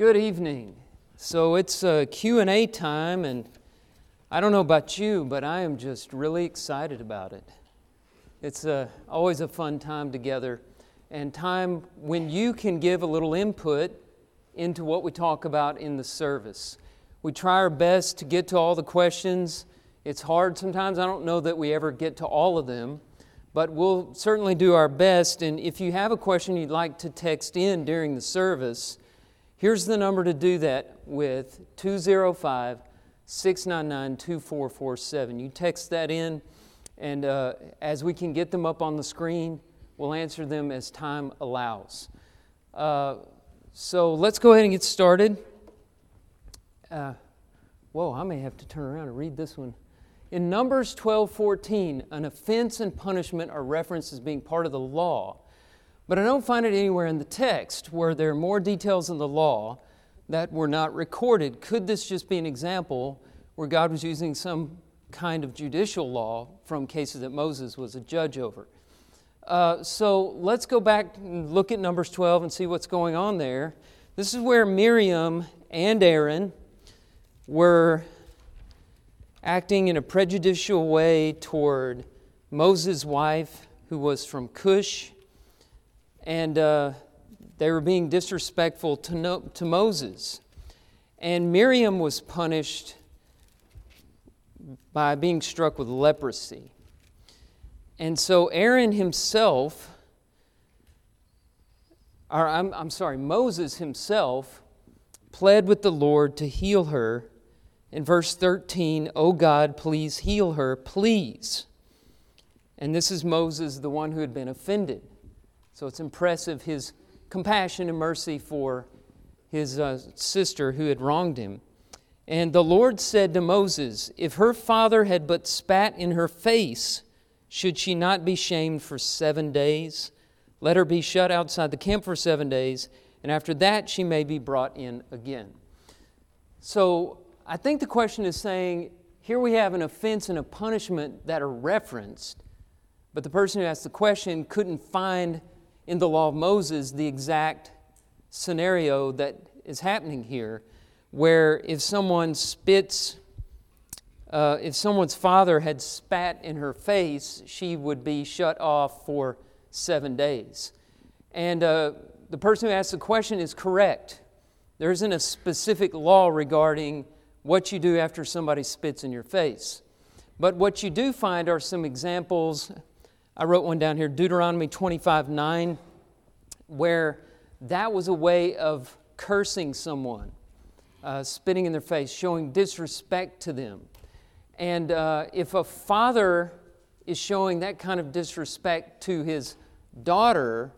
Good evening. So it's a Q&A time and I don't know about you, but I am just really excited about it. It's a, always a fun time together and time when you can give a little input into what we talk about in the service. We try our best to get to all the questions. It's hard sometimes. I don't know that we ever get to all of them, but we'll certainly do our best. And if you have a question you'd like to text in during the service, Here's the number to do that with 205 699 2447. You text that in, and uh, as we can get them up on the screen, we'll answer them as time allows. Uh, so let's go ahead and get started. Uh, whoa, I may have to turn around and read this one. In Numbers 12 14, an offense and punishment are referenced as being part of the law. But I don't find it anywhere in the text where there are more details in the law that were not recorded. Could this just be an example where God was using some kind of judicial law from cases that Moses was a judge over? Uh, so let's go back and look at Numbers 12 and see what's going on there. This is where Miriam and Aaron were acting in a prejudicial way toward Moses' wife, who was from Cush and uh, they were being disrespectful to, no, to Moses. And Miriam was punished by being struck with leprosy. And so Aaron himself, or I'm, I'm sorry, Moses himself pled with the Lord to heal her. In verse 13, Oh God, please heal her, please. And this is Moses, the one who had been offended. So it's impressive his compassion and mercy for his uh, sister who had wronged him. And the Lord said to Moses, If her father had but spat in her face, should she not be shamed for seven days? Let her be shut outside the camp for seven days, and after that she may be brought in again. So I think the question is saying here we have an offense and a punishment that are referenced, but the person who asked the question couldn't find in the law of Moses the exact scenario that is happening here, where if someone spits, uh, if someone's father had spat in her face, she would be shut off for seven days. And uh, the person who asked the question is correct. There isn't a specific law regarding what you do after somebody spits in your face. But what you do find are some examples I wrote one down here Deuteronomy 25 9, where that was a way of cursing someone, uh, spitting in their face, showing disrespect to them. And uh, if a father is showing that kind of disrespect to his daughter,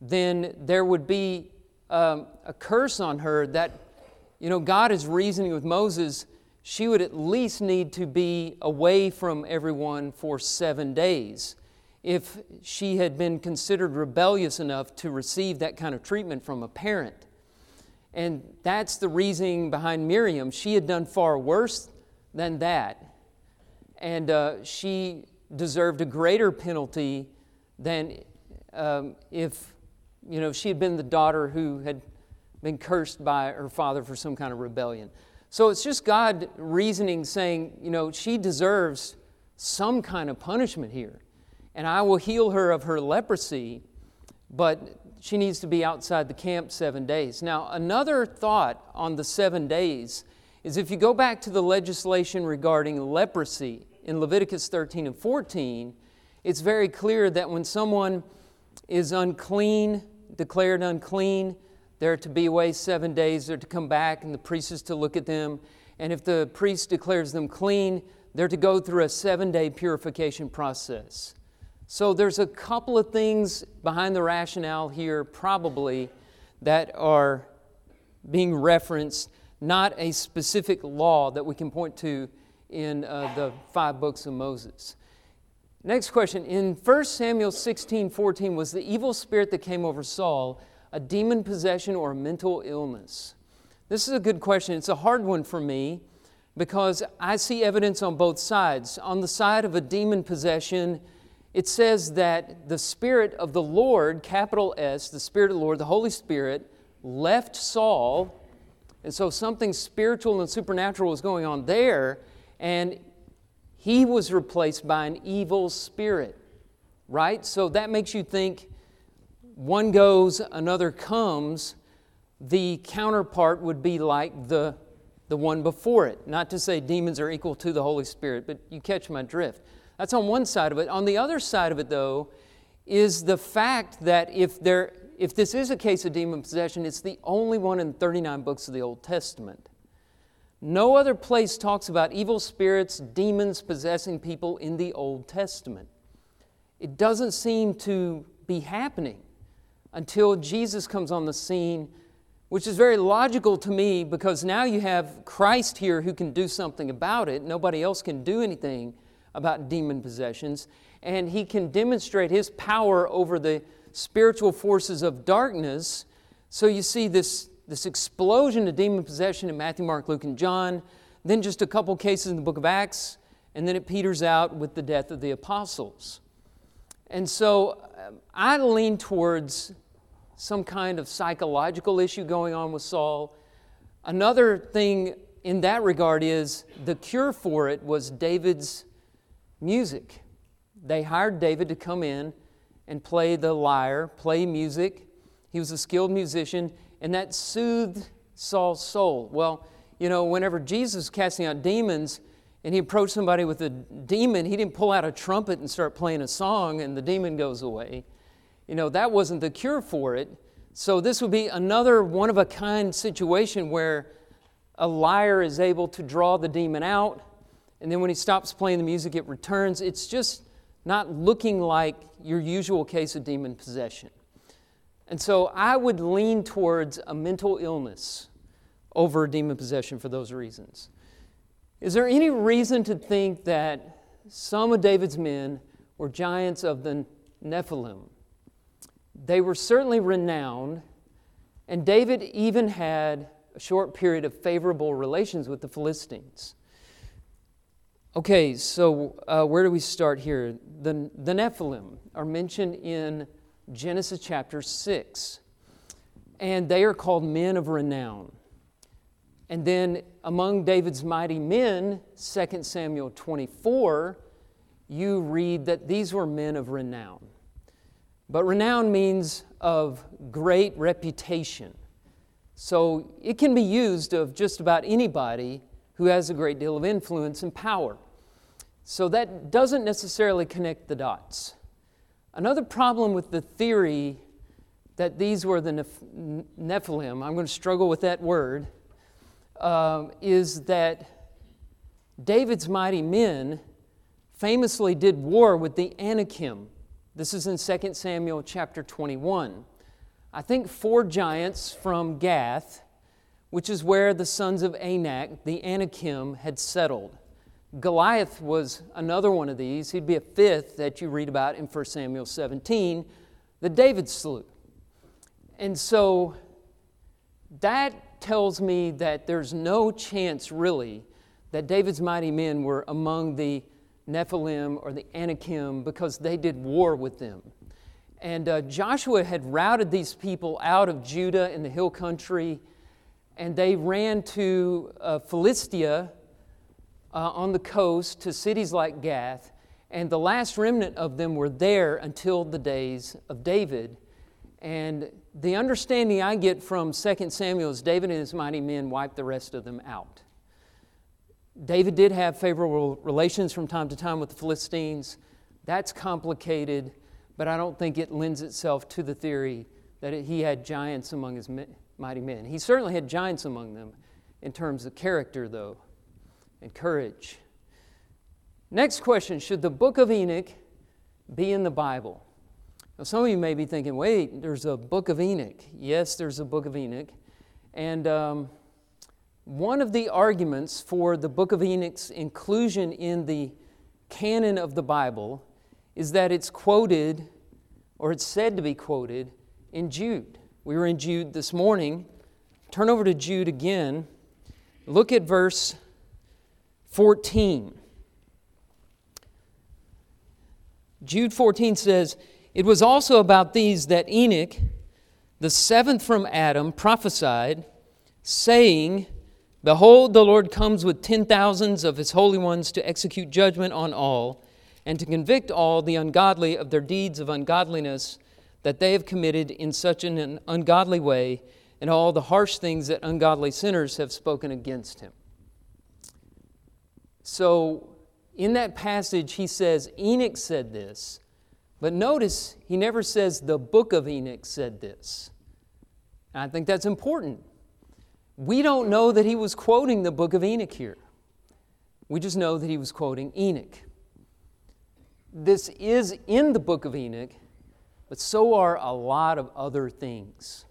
then there would be um, a curse on her that, you know, God is reasoning with Moses. She would at least need to be away from everyone for seven days if she had been considered rebellious enough to receive that kind of treatment from a parent. And that's the reasoning behind Miriam. She had done far worse than that. And uh, she deserved a greater penalty than um, if, you know, she had been the daughter who had been cursed by her father for some kind of rebellion. So it's just God reasoning, saying, you know, she deserves some kind of punishment here and I will heal her of her leprosy, but she needs to be outside the camp seven days. Now, another thought on the seven days is if you go back to the legislation regarding leprosy in Leviticus 13 and 14, it's very clear that when someone is unclean, declared unclean, they're to be away seven days, they're to come back, and the priest is to look at them. And if the priest declares them clean, they're to go through a seven day purification process. So there's a couple of things behind the rationale here, probably, that are being referenced, not a specific law that we can point to in uh, the five books of Moses. Next question. In 1 Samuel 16 14, was the evil spirit that came over Saul a demon possession or a mental illness? This is a good question. It's a hard one for me because I see evidence on both sides. On the side of a demon possession, it says that the Spirit of the Lord, capital S, the Spirit of the Lord, the Holy Spirit, left Saul And so something spiritual and supernatural was going on there, and he was replaced by an evil spirit, right? So that makes you think one goes, another comes. The counterpart would be like the, the one before it. Not to say demons are equal to the Holy Spirit, but you catch my drift. That's on one side of it. On the other side of it, though, is the fact that if there if this is a case of demon possession, it's the only one in 39 books of the Old Testament. No other place talks about evil spirits, demons possessing people in the Old Testament. It doesn't seem to be happening until Jesus comes on the scene, which is very logical to me because now you have Christ here who can do something about it. Nobody else can do anything about demon possessions, and he can demonstrate his power over the spiritual forces of darkness. So you see this, this explosion of demon possession in Matthew, Mark, Luke, and John, then just a couple cases in the book of Acts, and then it peters out with the death of the apostles. And so um, I lean towards some kind of psychological issue going on with Saul. Another thing in that regard is the cure for it was David's music. They hired David to come in and play the lyre, play music. He was a skilled musician, and that soothed Saul's soul. Well, you know, whenever Jesus was casting out demons and he approached somebody with a demon, he didn't pull out a trumpet and start playing a song and the demon goes away. You know, that wasn't the cure for it. So, this would be another one of a kind situation where a lyre is able to draw the demon out, and then when he stops playing the music, it returns. It's just not looking like your usual case of demon possession. And so I would lean towards a mental illness over demon possession for those reasons. Is there any reason to think that some of David's men were giants of the Nephilim? They were certainly renowned, and David even had a short period of favorable relations with the Philistines. Okay, so uh, where do we start here? The, the Nephilim are mentioned in Genesis chapter 6, and they are called men of renown. And then among David's mighty men, 2 Samuel 24, you read that these were men of renown. But renown means of great reputation. So it can be used of just about anybody who has a great deal of influence and power. So that doesn't necessarily connect the dots. Another problem with the theory that these were the Nephilim, I'm going to struggle with that word, um, is that David's mighty men famously did war with the Anakim. This is in 2 Samuel chapter 21. I think four giants from Gath which is where the sons of Anak, the Anakim, had settled. Goliath was another one of these. He'd be a fifth that you read about in 1 Samuel 17 that David slew. And so that tells me that there's no chance really that David's mighty men were among the Nephilim or the Anakim because they did war with them. And uh, Joshua had routed these people out of Judah in the hill country and they ran to uh, Philistia uh, on the coast to cities like Gath, and the last remnant of them were there until the days of David. And the understanding I get from 2 Samuel is David and his mighty men wiped the rest of them out. David did have favorable relations from time to time with the Philistines. That's complicated, but I don't think it lends itself to the theory that he had giants among his men mighty men. He certainly had giants among them in terms of character, though, and courage. Next question Should the book of Enoch be in the Bible? Now, some of you may be thinking, wait, there's a book of Enoch. Yes, there's a book of Enoch. And um, one of the arguments for the book of Enoch's inclusion in the canon of the Bible is that it's quoted, or it's said to be quoted, in Jude. We were in Jude this morning. Turn over to Jude again. Look at verse 14. Jude 14 says, It was also about these that Enoch, the seventh from Adam, prophesied, saying, Behold, the Lord comes with ten thousands of his holy ones to execute judgment on all, and to convict all the ungodly of their deeds of ungodliness that they have committed in such an ungodly way, and all the harsh things that ungodly sinners have spoken against him. So, in that passage, he says, Enoch said this, but notice he never says the book of Enoch said this. And I think that's important. We don't know that he was quoting the book of Enoch here. We just know that he was quoting Enoch. This is in the book of Enoch, but so are a lot of other things.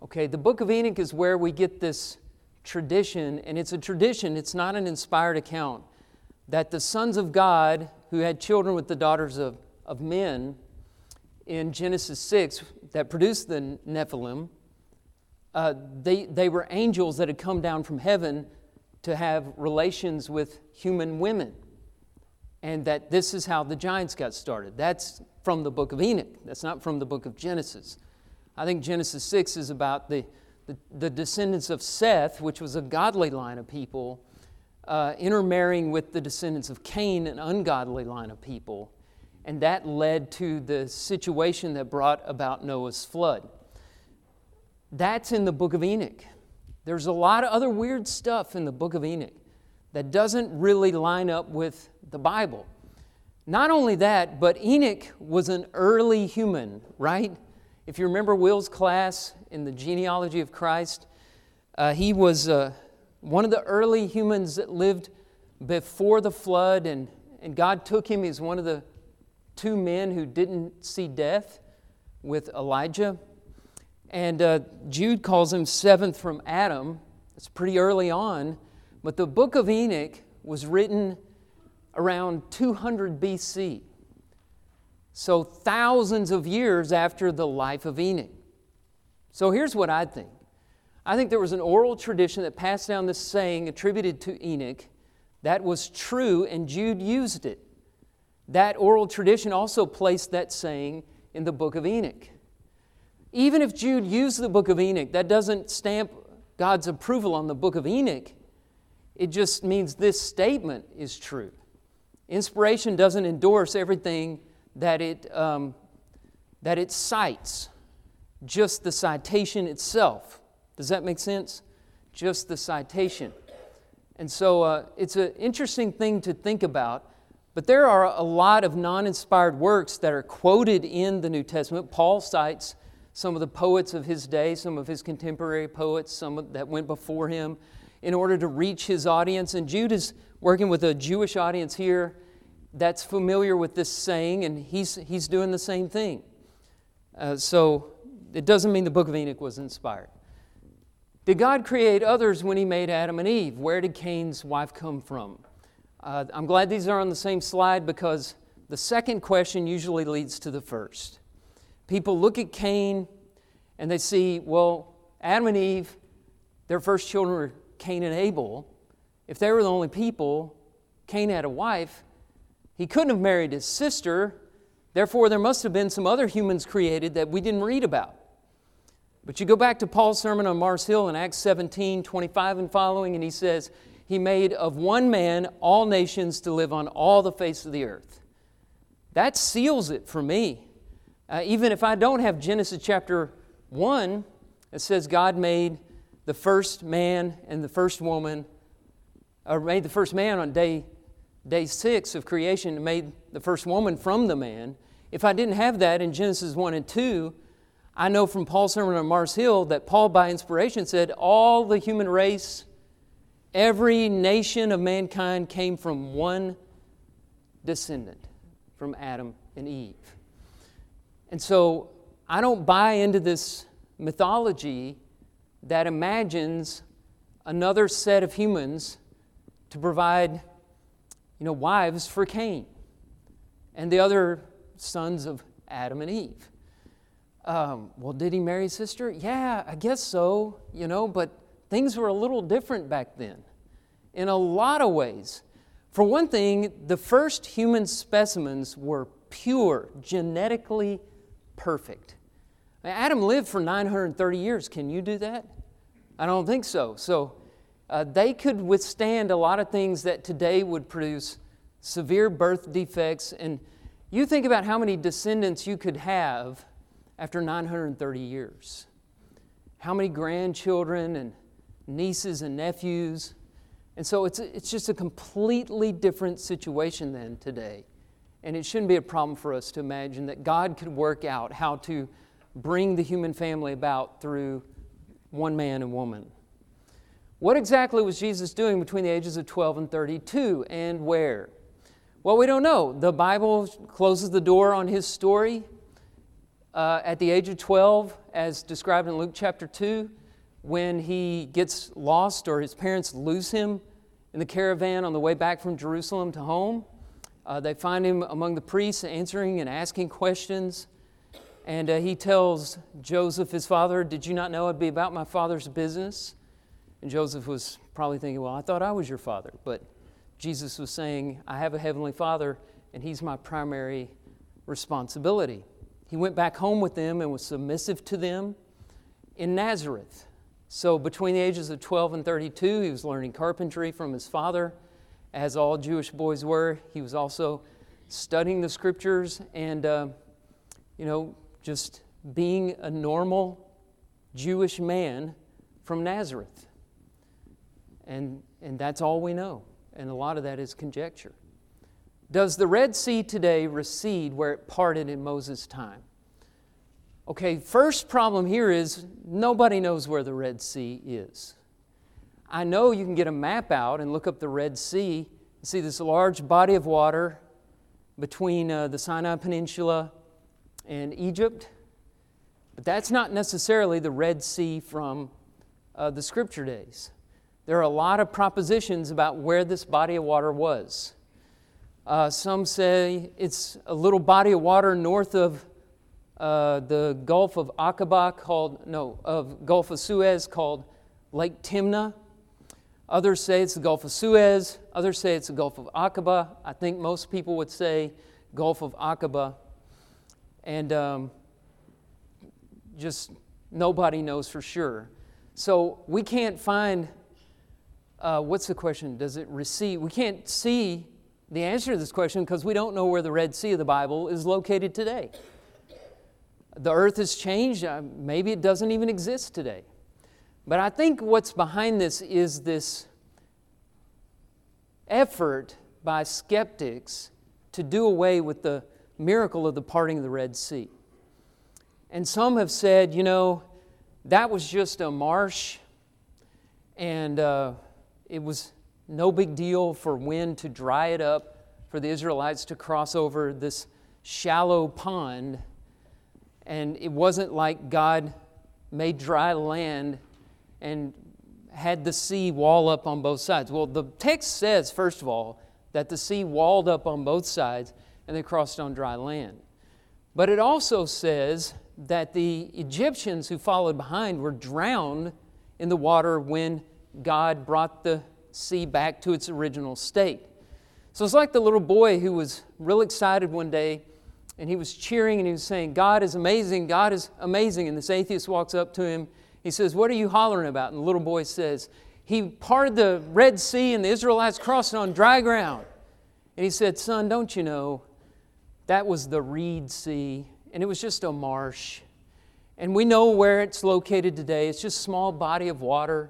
Okay, the book of Enoch is where we get this tradition, and it's a tradition, it's not an inspired account, that the sons of God who had children with the daughters of, of men in Genesis 6 that produced the Nephilim, uh, they, they were angels that had come down from heaven to have relations with human women. And that this is how the giants got started. That's from the book of Enoch. That's not from the book of Genesis. I think Genesis 6 is about the the, the descendants of Seth, which was a godly line of people, uh, intermarrying with the descendants of Cain, an ungodly line of people. And that led to the situation that brought about Noah's flood. That's in the book of Enoch. There's a lot of other weird stuff in the book of Enoch that doesn't really line up with the Bible. Not only that, but Enoch was an early human, right? If you remember Will's class in the genealogy of Christ, uh, he was uh, one of the early humans that lived before the flood, and, and God took him. He's one of the two men who didn't see death with Elijah. And uh, Jude calls him seventh from Adam. It's pretty early on. But the book of Enoch was written around 200 BC. So, thousands of years after the life of Enoch. So, here's what I think I think there was an oral tradition that passed down this saying attributed to Enoch that was true, and Jude used it. That oral tradition also placed that saying in the book of Enoch. Even if Jude used the book of Enoch, that doesn't stamp God's approval on the book of Enoch. It just means this statement is true. Inspiration doesn't endorse everything that it, um, that it cites, just the citation itself. Does that make sense? Just the citation. And so uh, it's an interesting thing to think about. But there are a lot of non inspired works that are quoted in the New Testament. Paul cites some of the poets of his day, some of his contemporary poets, some that went before him, in order to reach his audience. And Jude is working with a Jewish audience here that's familiar with this saying, and he's, he's doing the same thing. Uh, so it doesn't mean the book of Enoch was inspired. Did God create others when he made Adam and Eve? Where did Cain's wife come from? Uh, I'm glad these are on the same slide because the second question usually leads to the first. People look at Cain and they see, well, Adam and Eve, their first children were Cain and Abel. If they were the only people, Cain had a wife, he couldn't have married his sister. Therefore, there must have been some other humans created that we didn't read about. But you go back to Paul's sermon on Mars Hill in Acts 17 25 and following, and he says, He made of one man all nations to live on all the face of the earth. That seals it for me. Uh, even if I don't have Genesis chapter 1, it says God made the first man and the first woman, or made the first man on day day six of creation and made the first woman from the man. If I didn't have that in Genesis 1 and 2, I know from Paul's sermon on Mars Hill that Paul, by inspiration, said all the human race, every nation of mankind came from one descendant, from Adam and Eve. And so I don't buy into this mythology that imagines another set of humans to provide you know, wives for Cain and the other sons of Adam and Eve. Um, well, did he marry his sister? Yeah, I guess so, you know, but things were a little different back then in a lot of ways. For one thing, the first human specimens were pure, genetically perfect. Adam lived for 930 years. Can you do that? I don't think so. So uh, they could withstand a lot of things that today would produce severe birth defects. And you think about how many descendants you could have after 930 years. How many grandchildren and nieces and nephews. And so it's, it's just a completely different situation than today. And it shouldn't be a problem for us to imagine that God could work out how to bring the human family about through one man and woman. What exactly was Jesus doing between the ages of 12 and 32 and where? Well, we don't know. The Bible closes the door on his story uh, at the age of 12, as described in Luke chapter 2, when he gets lost or his parents lose him in the caravan on the way back from Jerusalem to home. Uh, they find him among the priests answering and asking questions. And uh, he tells Joseph, his father, Did you not know it'd be about my father's business? And Joseph was probably thinking, Well, I thought I was your father. But Jesus was saying, I have a heavenly father, and he's my primary responsibility. He went back home with them and was submissive to them in Nazareth. So, between the ages of 12 and 32, he was learning carpentry from his father, as all Jewish boys were. He was also studying the scriptures and, uh, you know, just being a normal Jewish man from Nazareth. And, and that's all we know. And a lot of that is conjecture. Does the Red Sea today recede where it parted in Moses' time? Okay, first problem here is nobody knows where the Red Sea is. I know you can get a map out and look up the Red Sea and see this large body of water between uh, the Sinai Peninsula and Egypt, but that's not necessarily the Red Sea from uh, the scripture days. There are a lot of propositions about where this body of water was. Uh, some say it's a little body of water north of uh, the Gulf of Aqaba called, no, of Gulf of Suez called Lake Timna. Others say it's the Gulf of Suez. Others say it's the Gulf of Aqaba. I think most people would say Gulf of Aqaba. And um, just nobody knows for sure. So we can't find uh, what's the question? Does it receive? We can't see the answer to this question because we don't know where the Red Sea of the Bible is located today. The earth has changed. Uh, maybe it doesn't even exist today. But I think what's behind this is this effort by skeptics to do away with the miracle of the parting of the Red Sea. And some have said, you know, that was just a marsh and uh, it was no big deal for wind to dry it up, for the Israelites to cross over this shallow pond. And it wasn't like God made dry land and had the sea wall up on both sides. Well, the text says, first of all, that the sea walled up on both sides and they crossed on dry land. But it also says that the Egyptians who followed behind were drowned in the water when God brought the sea back to its original state. So it's like the little boy who was real excited one day and he was cheering and he was saying, God is amazing, God is amazing. And this atheist walks up to him. He says, What are you hollering about? And the little boy says, He parted the Red Sea and the Israelites crossed on dry ground. And he said, Son, don't you know that was the Reed Sea and it was just a marsh. And we know where it's located today. It's just a small body of water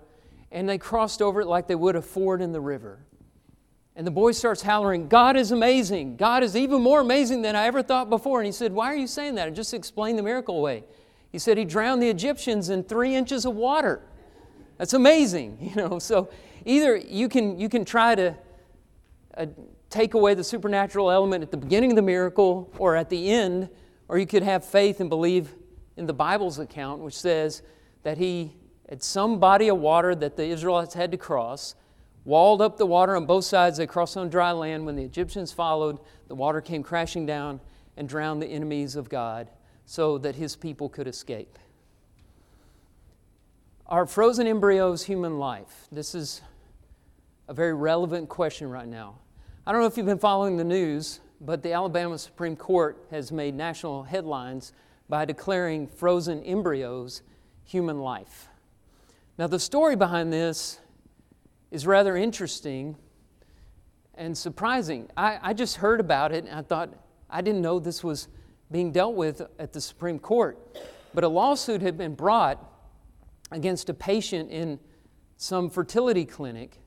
and they crossed over it like they would a ford in the river. And the boy starts hollering, God is amazing. God is even more amazing than I ever thought before. And he said, Why are you saying that? And just explain the miracle away. He said he drowned the Egyptians in three inches of water. That's amazing, you know. So either you can you can try to uh, take away the supernatural element at the beginning of the miracle or at the end, or you could have faith and believe in the Bible's account, which says that he at some body of water that the Israelites had to cross, walled up the water on both sides. They crossed on dry land. When the Egyptians followed, the water came crashing down and drowned the enemies of God so that his people could escape. Are frozen embryos human life? This is a very relevant question right now. I don't know if you've been following the news, but the Alabama Supreme Court has made national headlines by declaring frozen embryos human life. Now, the story behind this is rather interesting and surprising. I, I just heard about it and I thought, I didn't know this was being dealt with at the Supreme Court. But a lawsuit had been brought against a patient in some fertility clinic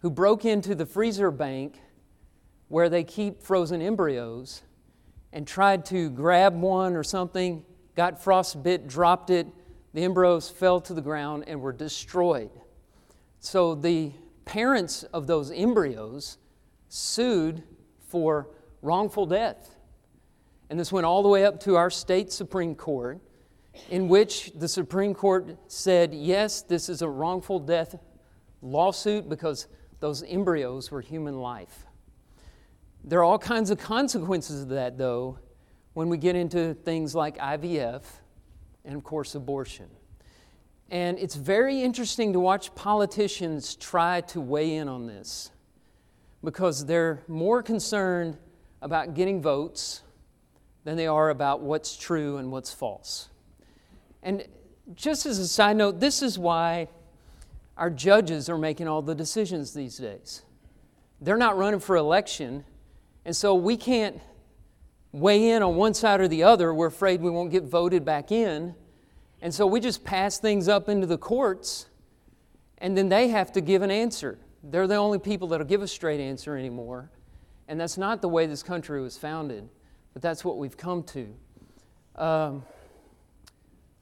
who broke into the freezer bank where they keep frozen embryos and tried to grab one or something, got frostbit, dropped it, the embryos fell to the ground and were destroyed. So the parents of those embryos sued for wrongful death. And this went all the way up to our state Supreme Court, in which the Supreme Court said, yes, this is a wrongful death lawsuit because those embryos were human life. There are all kinds of consequences of that, though, when we get into things like IVF and, of course, abortion. And it's very interesting to watch politicians try to weigh in on this because they're more concerned about getting votes than they are about what's true and what's false. And just as a side note, this is why our judges are making all the decisions these days. They're not running for election, and so we can't weigh in on one side or the other. We're afraid we won't get voted back in. And so we just pass things up into the courts, and then they have to give an answer. They're the only people that'll give a straight answer anymore. And that's not the way this country was founded, but that's what we've come to. Um,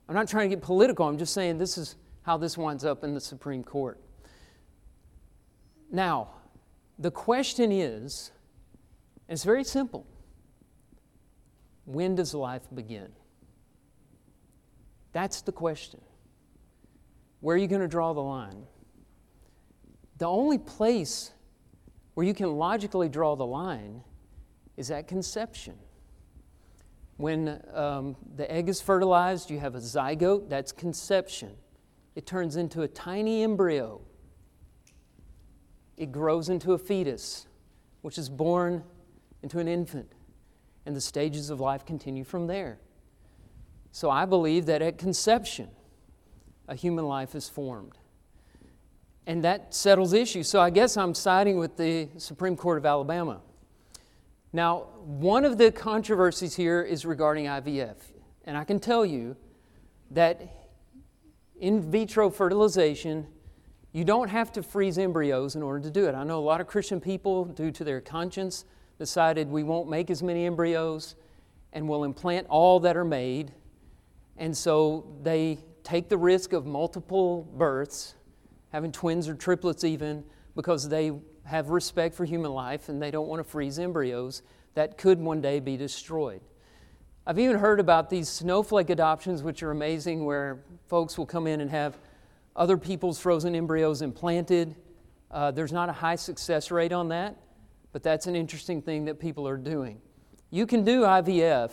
I'm not trying to get political, I'm just saying this is how this winds up in the Supreme Court. Now, the question is, it's very simple when does life begin? That's the question. Where are you going to draw the line? The only place where you can logically draw the line is at conception. When um, the egg is fertilized, you have a zygote, that's conception. It turns into a tiny embryo. It grows into a fetus, which is born into an infant. And the stages of life continue from there. So I believe that at conception, a human life is formed. And that settles issues. So I guess I'm siding with the Supreme Court of Alabama. Now, one of the controversies here is regarding IVF. And I can tell you that in vitro fertilization, you don't have to freeze embryos in order to do it. I know a lot of Christian people, due to their conscience, decided we won't make as many embryos and we'll implant all that are made. And so they take the risk of multiple births having twins or triplets even, because they have respect for human life and they don't want to freeze embryos that could one day be destroyed. I've even heard about these snowflake adoptions, which are amazing, where folks will come in and have other people's frozen embryos implanted. Uh, there's not a high success rate on that, but that's an interesting thing that people are doing. You can do IVF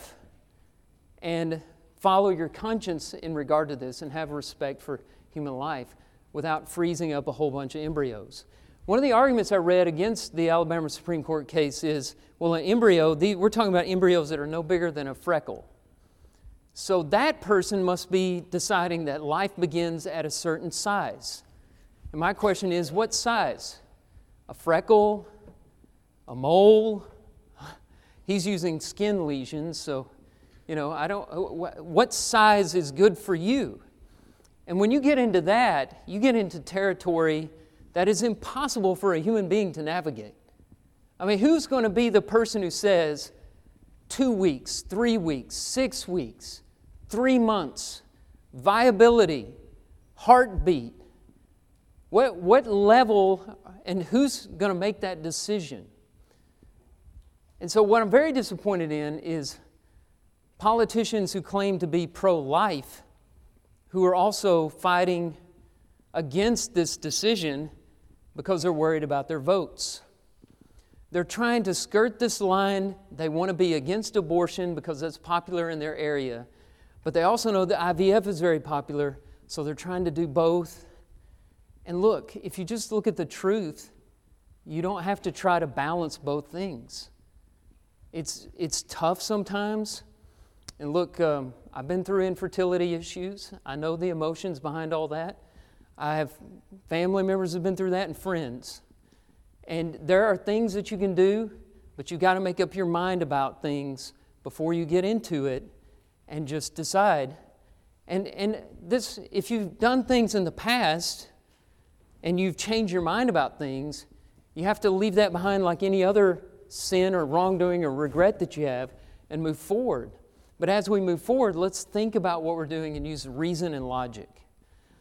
and follow your conscience in regard to this and have respect for human life without freezing up a whole bunch of embryos. One of the arguments I read against the Alabama Supreme Court case is well, an embryo, the, we're talking about embryos that are no bigger than a freckle. So that person must be deciding that life begins at a certain size. And my question is what size? A freckle? A mole? He's using skin lesions, so, you know, I don't, uh, what size is good for you? And when you get into that, you get into territory that is impossible for a human being to navigate. I mean, who's going to be the person who says two weeks, three weeks, six weeks, three months, viability, heartbeat? What, what level and who's going to make that decision? And so, what I'm very disappointed in is politicians who claim to be pro life who are also fighting against this decision because they're worried about their votes. They're trying to skirt this line. They want to be against abortion because it's popular in their area. But they also know that IVF is very popular, so they're trying to do both. And look, if you just look at the truth, you don't have to try to balance both things. It's, it's tough sometimes. And look, um, I've been through infertility issues. I know the emotions behind all that. I have family members who've been through that and friends. And there are things that you can do, but you've got to make up your mind about things before you get into it and just decide. And, and this, if you've done things in the past and you've changed your mind about things, you have to leave that behind like any other sin or wrongdoing or regret that you have and move forward. But as we move forward, let's think about what we're doing and use reason and logic.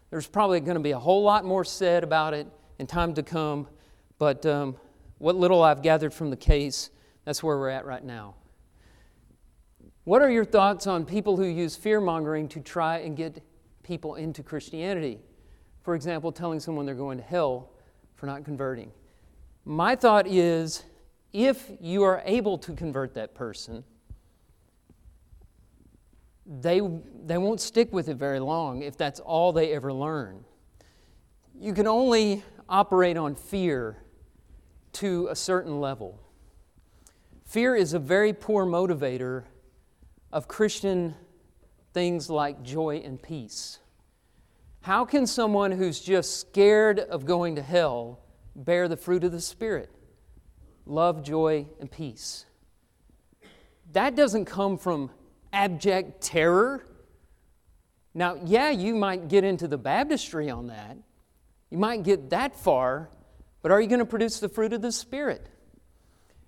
There's probably going to be a whole lot more said about it in time to come, but um, what little I've gathered from the case, that's where we're at right now. What are your thoughts on people who use fear mongering to try and get people into Christianity? For example, telling someone they're going to hell for not converting. My thought is if you are able to convert that person, they, they won't stick with it very long if that's all they ever learn. You can only operate on fear to a certain level. Fear is a very poor motivator of Christian things like joy and peace. How can someone who's just scared of going to hell bear the fruit of the Spirit? Love, joy, and peace. That doesn't come from abject terror. Now, yeah, you might get into the baptistry on that. You might get that far, but are you going to produce the fruit of the Spirit?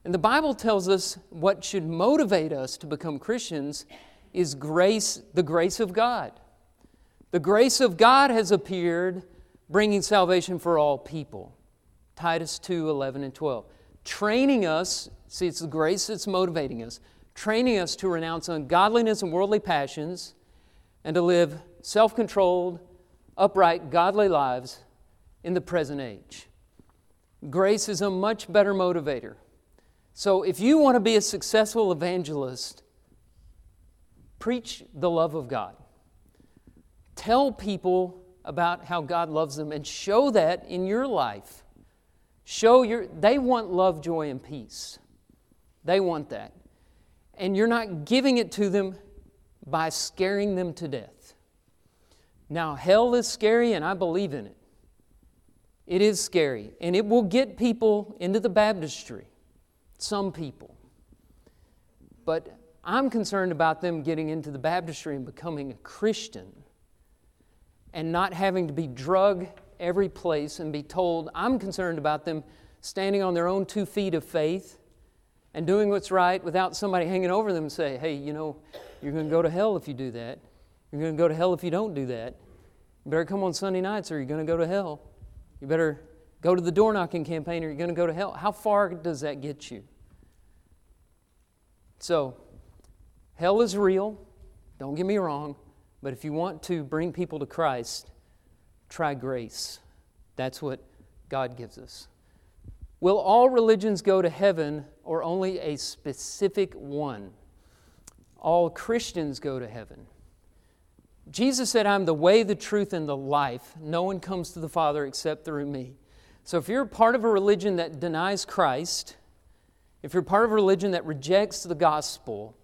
And the Bible tells us what should motivate us to become Christians is grace, the grace of God. The grace of God has appeared, bringing salvation for all people. Titus 2 11 and 12. Training us, see, it's the grace that's motivating us training us to renounce ungodliness and worldly passions and to live self controlled, upright, godly lives in the present age. Grace is a much better motivator. So, if you want to be a successful evangelist, preach the love of God. Tell people about how God loves them and show that in your life. Show your, they want love, joy, and peace. They want that and you're not giving it to them by scaring them to death. Now, hell is scary, and I believe in it. It is scary, and it will get people into the baptistry, some people. But I'm concerned about them getting into the baptistry and becoming a Christian and not having to be drug every place and be told. I'm concerned about them standing on their own two feet of faith and doing what's right without somebody hanging over them and say, hey, you know, you're going to go to hell if you do that. You're going to go to hell if you don't do that. You better come on Sunday nights or you're going to go to hell. You better go to the door knocking campaign or you're going to go to hell. How far does that get you? So, hell is real. Don't get me wrong. But if you want to bring people to Christ, try grace. That's what God gives us. Will all religions go to heaven or only a specific one? All Christians go to heaven. Jesus said, I'm the way, the truth, and the life. No one comes to the Father except through me. So if you're part of a religion that denies Christ, if you're part of a religion that rejects the gospel,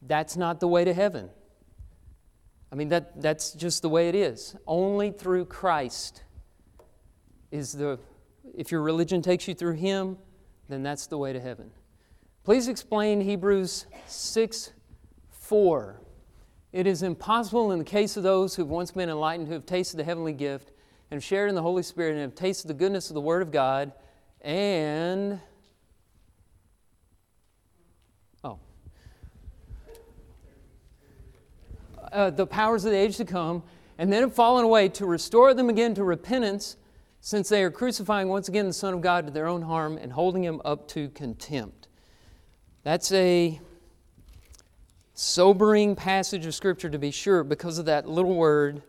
that's not the way to heaven. I mean, that, that's just the way it is. Only through Christ is the if your religion takes you through Him, then that's the way to heaven. Please explain Hebrews 6 4. It is impossible in the case of those who have once been enlightened, who have tasted the heavenly gift, and shared in the Holy Spirit, and have tasted the goodness of the Word of God, and. Uh, the powers of the age to come, and then have fallen away to restore them again to repentance since they are crucifying once again the Son of God to their own harm and holding him up to contempt. That's a sobering passage of Scripture to be sure because of that little word,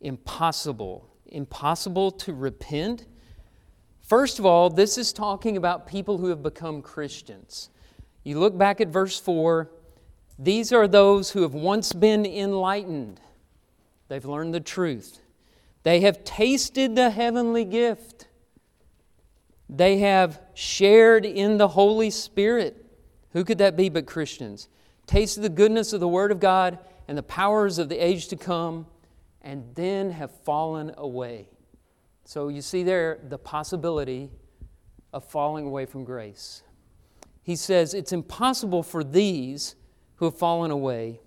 impossible. Impossible to repent. First of all, this is talking about people who have become Christians. You look back at verse 4, these are those who have once been enlightened. They've learned the truth. They have tasted the heavenly gift. They have shared in the Holy Spirit. Who could that be but Christians? Tasted the goodness of the Word of God and the powers of the age to come, and then have fallen away. So you see there the possibility of falling away from grace. He says it's impossible for these who have fallen away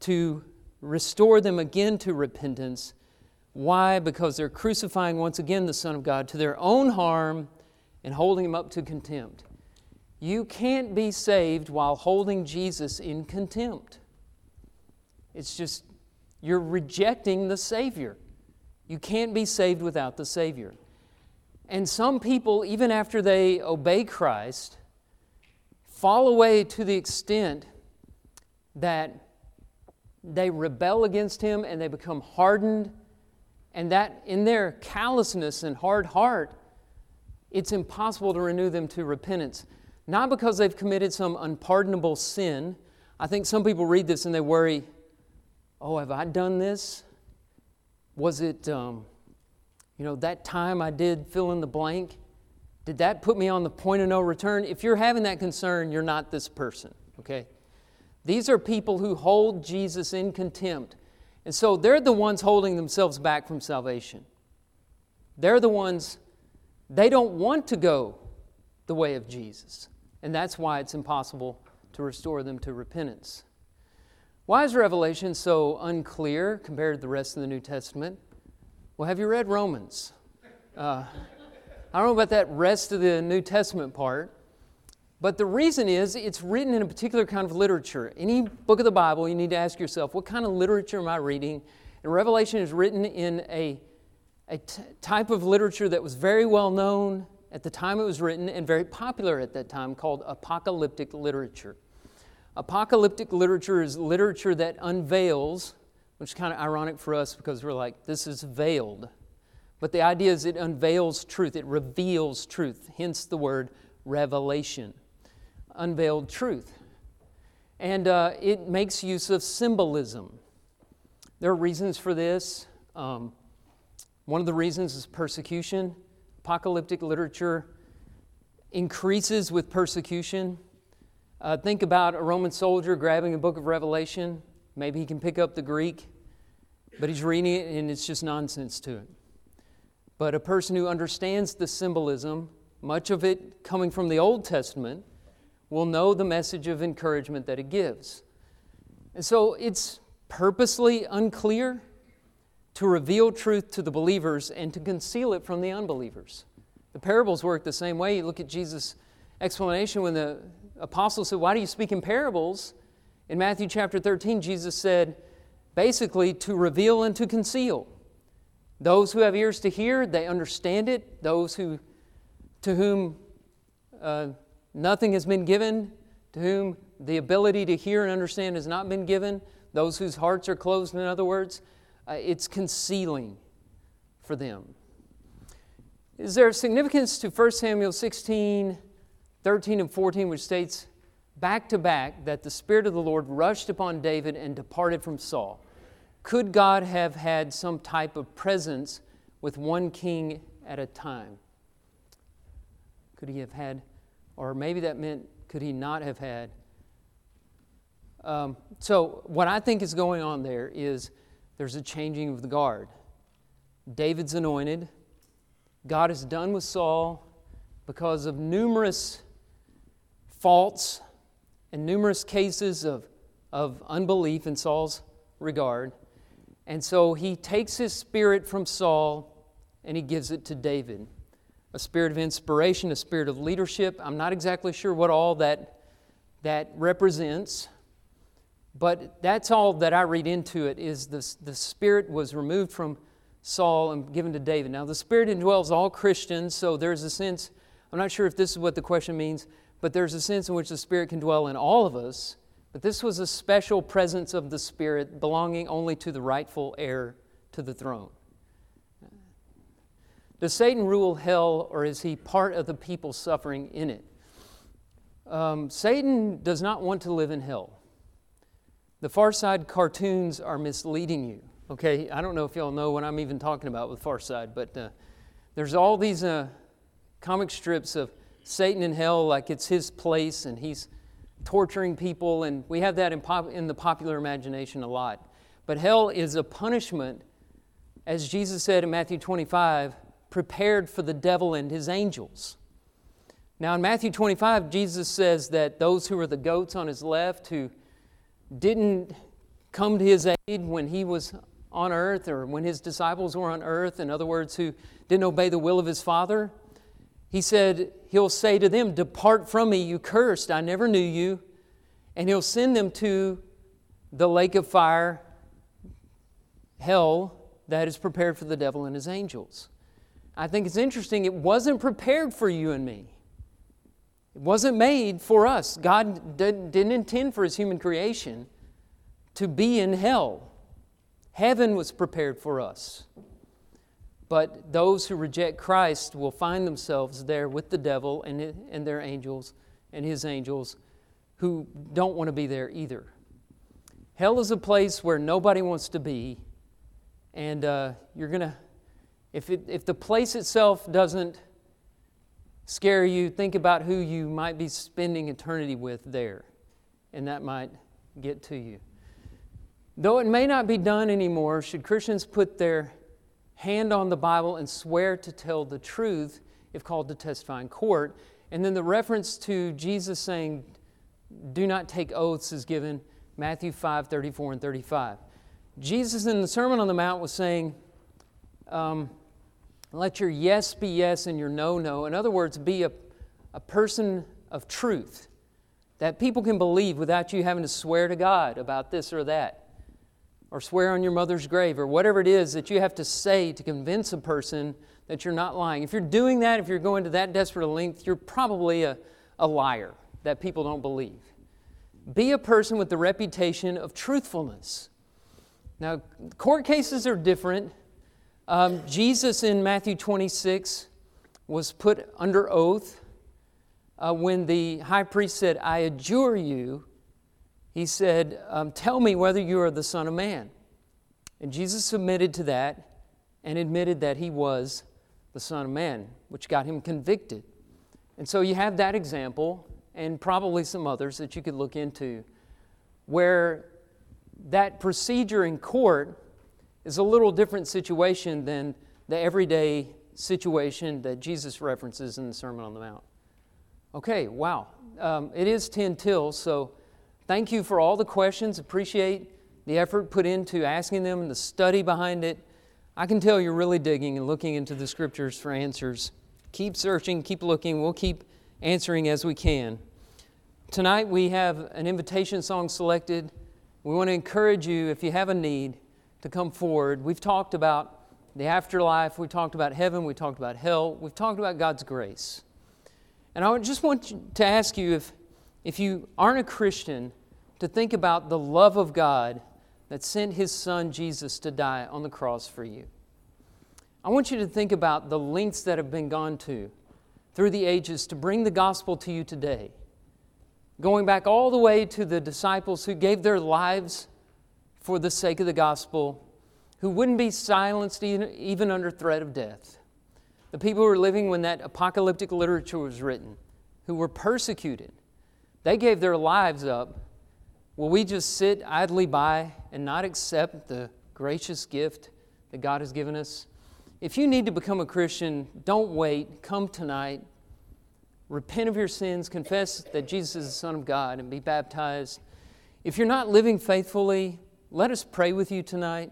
to restore them again to repentance. Why? Because they're crucifying once again the Son of God to their own harm and holding him up to contempt. You can't be saved while holding Jesus in contempt. It's just, you're rejecting the Savior. You can't be saved without the Savior. And some people, even after they obey Christ, fall away to the extent that they rebel against Him and they become hardened, and that in their callousness and hard heart, it's impossible to renew them to repentance. Not because they've committed some unpardonable sin. I think some people read this and they worry, oh, have I done this? Was it, um, you know, that time I did fill in the blank? Did that put me on the point of no return? If you're having that concern, you're not this person, okay? These are people who hold Jesus in contempt. And so they're the ones holding themselves back from salvation. They're the ones, they don't want to go the way of Jesus. And that's why it's impossible to restore them to repentance. Why is Revelation so unclear compared to the rest of the New Testament? Well, have you read Romans? Uh, I don't know about that rest of the New Testament part, but the reason is it's written in a particular kind of literature. Any book of the Bible, you need to ask yourself, what kind of literature am I reading? And Revelation is written in a, a t- type of literature that was very well known at the time it was written and very popular at that time called apocalyptic literature. Apocalyptic literature is literature that unveils, which is kind of ironic for us because we're like, this is veiled. But the idea is it unveils truth, it reveals truth, hence the word revelation. Unveiled truth. And uh, it makes use of symbolism. There are reasons for this. Um, one of the reasons is persecution. Apocalyptic literature increases with persecution. Uh, think about a Roman soldier grabbing a book of Revelation. Maybe he can pick up the Greek, but he's reading it and it's just nonsense to him. But a person who understands the symbolism, much of it coming from the Old Testament, will know the message of encouragement that it gives. And so it's purposely unclear to reveal truth to the believers and to conceal it from the unbelievers. The parables work the same way. You look at Jesus' explanation when the apostles said, Why do you speak in parables? In Matthew chapter 13, Jesus said, basically, to reveal and to conceal. Those who have ears to hear, they understand it. Those who, to whom uh, nothing has been given, to whom the ability to hear and understand has not been given, those whose hearts are closed, in other words, uh, it's concealing for them. Is there significance to 1 Samuel 16 13 and 14, which states back to back that the Spirit of the Lord rushed upon David and departed from Saul. Could God have had some type of presence with one king at a time? Could he have had, or maybe that meant, could he not have had? Um, so, what I think is going on there is there's a changing of the guard. David's anointed. God is done with Saul because of numerous faults and numerous cases of, of unbelief in Saul's regard. And so he takes his spirit from Saul and he gives it to David a spirit of inspiration, a spirit of leadership. I'm not exactly sure what all that, that represents, but that's all that I read into it is the, the spirit was removed from Saul and given to David. Now, the spirit indwells all Christians, so there's a sense, I'm not sure if this is what the question means, but there's a sense in which the Spirit can dwell in all of us. But this was a special presence of the Spirit belonging only to the rightful heir to the throne. Does Satan rule hell, or is he part of the people suffering in it? Um, Satan does not want to live in hell. The Far Side cartoons are misleading you. Okay, I don't know if y'all know what I'm even talking about with Far Side, but uh, there's all these uh, comic strips of Satan in hell like it's his place and he's torturing people, and we have that in, pop, in the popular imagination a lot. But hell is a punishment, as Jesus said in Matthew 25, prepared for the devil and his angels. Now, in Matthew 25, Jesus says that those who were the goats on his left, who didn't come to his aid when he was on earth or when his disciples were on earth, in other words, who didn't obey the will of his Father, he said, He'll say to them, Depart from me, you cursed, I never knew you. And he'll send them to the lake of fire, hell, that is prepared for the devil and his angels. I think it's interesting, it wasn't prepared for you and me. It wasn't made for us. God didn't intend for his human creation to be in hell. Heaven was prepared for us. But those who reject Christ will find themselves there with the devil and, and their angels and his angels who don't want to be there either. Hell is a place where nobody wants to be, and uh, you're going to, if, it, if the place itself doesn't scare you, think about who you might be spending eternity with there, and that might get to you. Though it may not be done anymore, should Christians put their hand on the Bible and swear to tell the truth if called to testify in court? And then the reference to Jesus saying, do not take oaths is given Matthew 5 34 and 35. Jesus in the Sermon on the Mount was saying, um, let your yes be yes and your no, no. In other words, be a, a person of truth that people can believe without you having to swear to God about this or that or swear on your mother's grave or whatever it is that you have to say to convince a person that you're not lying. If you're doing that, if you're going to that desperate a length, you're probably a, a liar that people don't believe. Be a person with the reputation of truthfulness. Now, court cases are different. Um, Jesus in Matthew 26 was put under oath uh, when the high priest said, I adjure you he said, um, Tell me whether you are the Son of Man. And Jesus submitted to that and admitted that he was the Son of Man, which got him convicted. And so you have that example, and probably some others that you could look into, where that procedure in court is a little different situation than the everyday situation that Jesus references in the Sermon on the Mount. Okay, wow. Um, it is 10 till, so Thank you for all the questions. Appreciate the effort put into asking them and the study behind it. I can tell you're really digging and looking into the scriptures for answers. Keep searching, keep looking. We'll keep answering as we can. Tonight we have an invitation song selected. We want to encourage you, if you have a need, to come forward. We've talked about the afterlife, we talked about heaven, we talked about hell, we've talked about God's grace. And I just want to ask you if if you aren't a Christian, to think about the love of God that sent His Son Jesus to die on the cross for you. I want you to think about the lengths that have been gone to through the ages to bring the gospel to you today. Going back all the way to the disciples who gave their lives for the sake of the gospel, who wouldn't be silenced even under threat of death. The people who were living when that apocalyptic literature was written, who were persecuted they gave their lives up. Will we just sit idly by and not accept the gracious gift that God has given us? If you need to become a Christian, don't wait. Come tonight. Repent of your sins, confess that Jesus is the Son of God, and be baptized. If you're not living faithfully, let us pray with you tonight.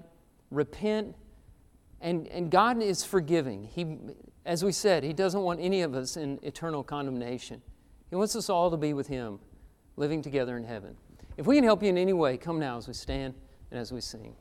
Repent, and, and God is forgiving. He, as we said, He doesn't want any of us in eternal condemnation. He wants us all to be with Him, living together in heaven. If we can help you in any way, come now as we stand and as we sing.